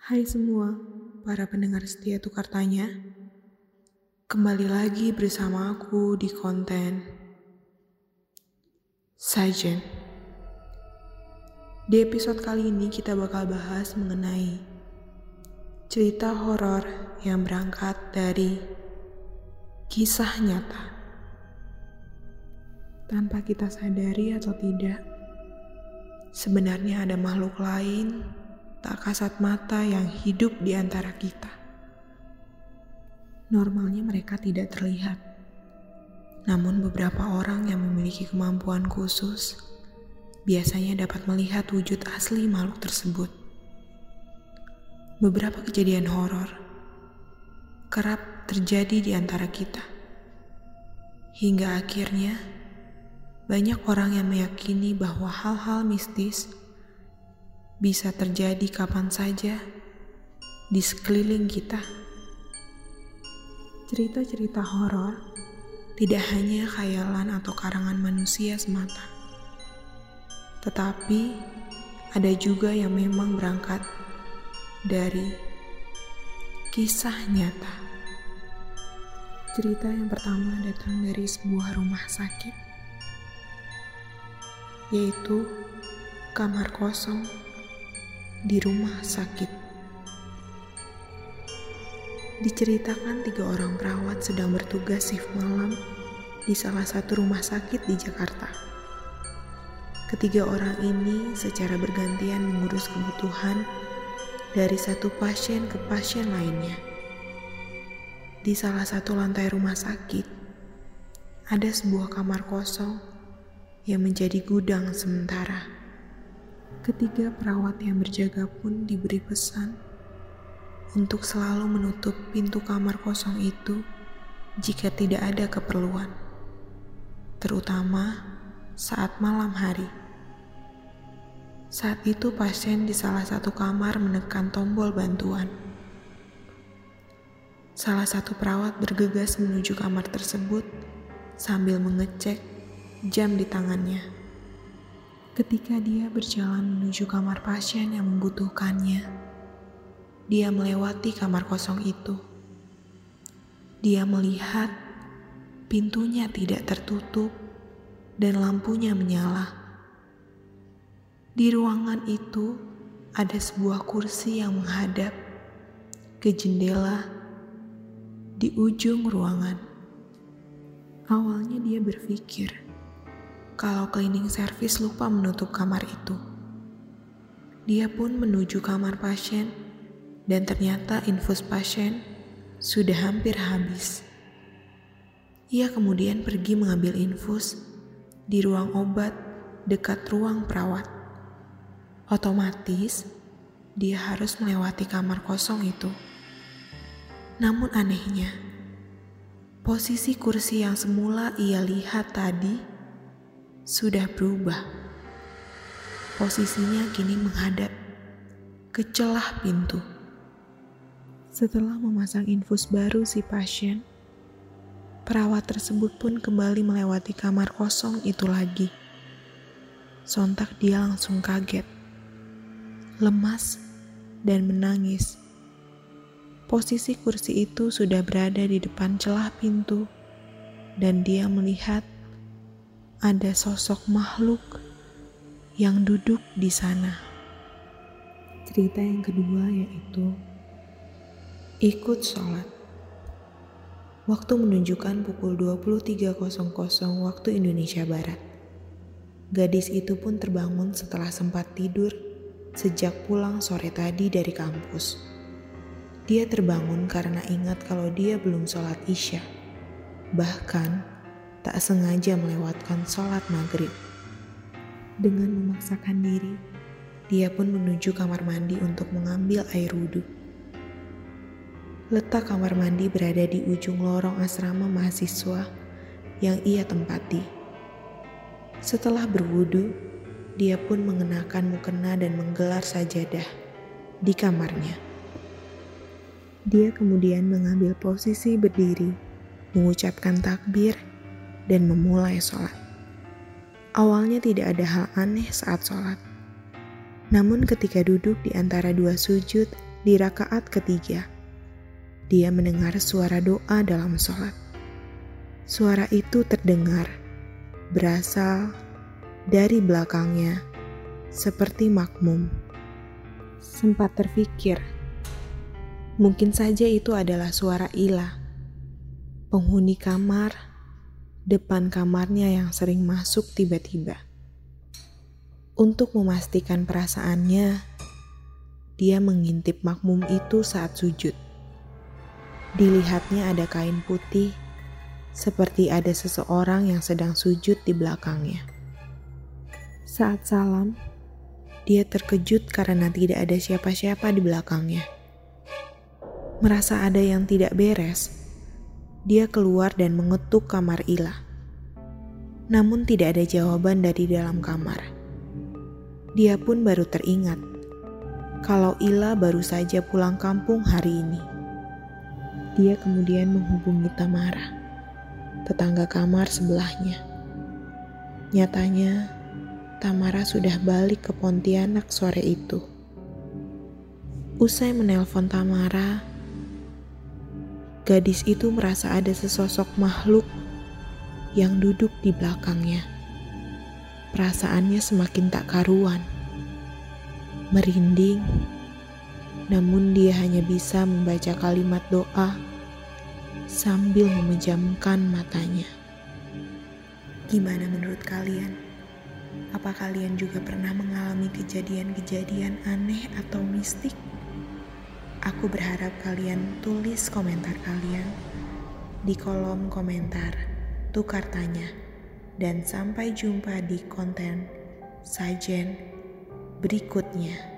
Hai semua, para pendengar setia tukar tanya. Kembali lagi bersama aku di konten Sajen. Di episode kali ini kita bakal bahas mengenai cerita horor yang berangkat dari kisah nyata. Tanpa kita sadari atau tidak, sebenarnya ada makhluk lain tak kasat mata yang hidup di antara kita. Normalnya mereka tidak terlihat, namun beberapa orang yang memiliki kemampuan khusus biasanya dapat melihat wujud asli makhluk tersebut. Beberapa kejadian horor kerap terjadi di antara kita, hingga akhirnya banyak orang yang meyakini bahwa hal-hal mistis bisa terjadi kapan saja di sekeliling kita. Cerita-cerita horor tidak hanya khayalan atau karangan manusia semata, tetapi ada juga yang memang berangkat dari kisah nyata. Cerita yang pertama datang dari sebuah rumah sakit, yaitu kamar kosong di rumah sakit. Diceritakan tiga orang perawat sedang bertugas shift malam di salah satu rumah sakit di Jakarta. Ketiga orang ini secara bergantian mengurus kebutuhan dari satu pasien ke pasien lainnya. Di salah satu lantai rumah sakit, ada sebuah kamar kosong yang menjadi gudang sementara. Ketiga perawat yang berjaga pun diberi pesan untuk selalu menutup pintu kamar kosong itu jika tidak ada keperluan, terutama saat malam hari. Saat itu, pasien di salah satu kamar menekan tombol bantuan. Salah satu perawat bergegas menuju kamar tersebut sambil mengecek jam di tangannya. Ketika dia berjalan menuju kamar pasien yang membutuhkannya, dia melewati kamar kosong itu. Dia melihat pintunya tidak tertutup dan lampunya menyala. Di ruangan itu ada sebuah kursi yang menghadap ke jendela di ujung ruangan. Awalnya dia berpikir kalau cleaning service lupa menutup kamar itu. Dia pun menuju kamar pasien dan ternyata infus pasien sudah hampir habis. Ia kemudian pergi mengambil infus di ruang obat dekat ruang perawat. Otomatis, dia harus melewati kamar kosong itu. Namun anehnya, posisi kursi yang semula ia lihat tadi sudah berubah. Posisinya kini menghadap ke celah pintu. Setelah memasang infus baru si pasien, perawat tersebut pun kembali melewati kamar kosong itu lagi. Sontak dia langsung kaget, lemas, dan menangis. Posisi kursi itu sudah berada di depan celah pintu, dan dia melihat ada sosok makhluk yang duduk di sana. Cerita yang kedua yaitu Ikut sholat. Waktu menunjukkan pukul 23.00 waktu Indonesia Barat. Gadis itu pun terbangun setelah sempat tidur sejak pulang sore tadi dari kampus. Dia terbangun karena ingat kalau dia belum sholat isya. Bahkan tak sengaja melewatkan sholat maghrib. Dengan memaksakan diri, dia pun menuju kamar mandi untuk mengambil air wudhu. Letak kamar mandi berada di ujung lorong asrama mahasiswa yang ia tempati. Setelah berwudu, dia pun mengenakan mukena dan menggelar sajadah di kamarnya. Dia kemudian mengambil posisi berdiri, mengucapkan takbir, dan memulai sholat. Awalnya tidak ada hal aneh saat sholat. Namun ketika duduk di antara dua sujud di rakaat ketiga, dia mendengar suara doa dalam sholat. Suara itu terdengar berasal dari belakangnya, seperti makmum. Sempat terfikir, mungkin saja itu adalah suara Ila, penghuni kamar depan kamarnya yang sering masuk tiba-tiba. Untuk memastikan perasaannya, dia mengintip makmum itu saat sujud. Dilihatnya ada kain putih, seperti ada seseorang yang sedang sujud di belakangnya. Saat salam, dia terkejut karena tidak ada siapa-siapa di belakangnya. Merasa ada yang tidak beres, dia keluar dan mengetuk kamar Ila. Namun tidak ada jawaban dari dalam kamar. Dia pun baru teringat kalau Ila baru saja pulang kampung hari ini. Dia kemudian menghubungi Tamara, tetangga kamar sebelahnya. Nyatanya, Tamara sudah balik ke Pontianak sore itu. Usai menelpon Tamara, gadis itu merasa ada sesosok makhluk yang duduk di belakangnya. Perasaannya semakin tak karuan merinding, namun dia hanya bisa membaca kalimat doa sambil memejamkan matanya. Gimana menurut kalian? Apa kalian juga pernah mengalami kejadian-kejadian aneh atau mistik? Aku berharap kalian tulis komentar kalian di kolom komentar tukar tanya dan sampai jumpa di konten sajen berikutnya.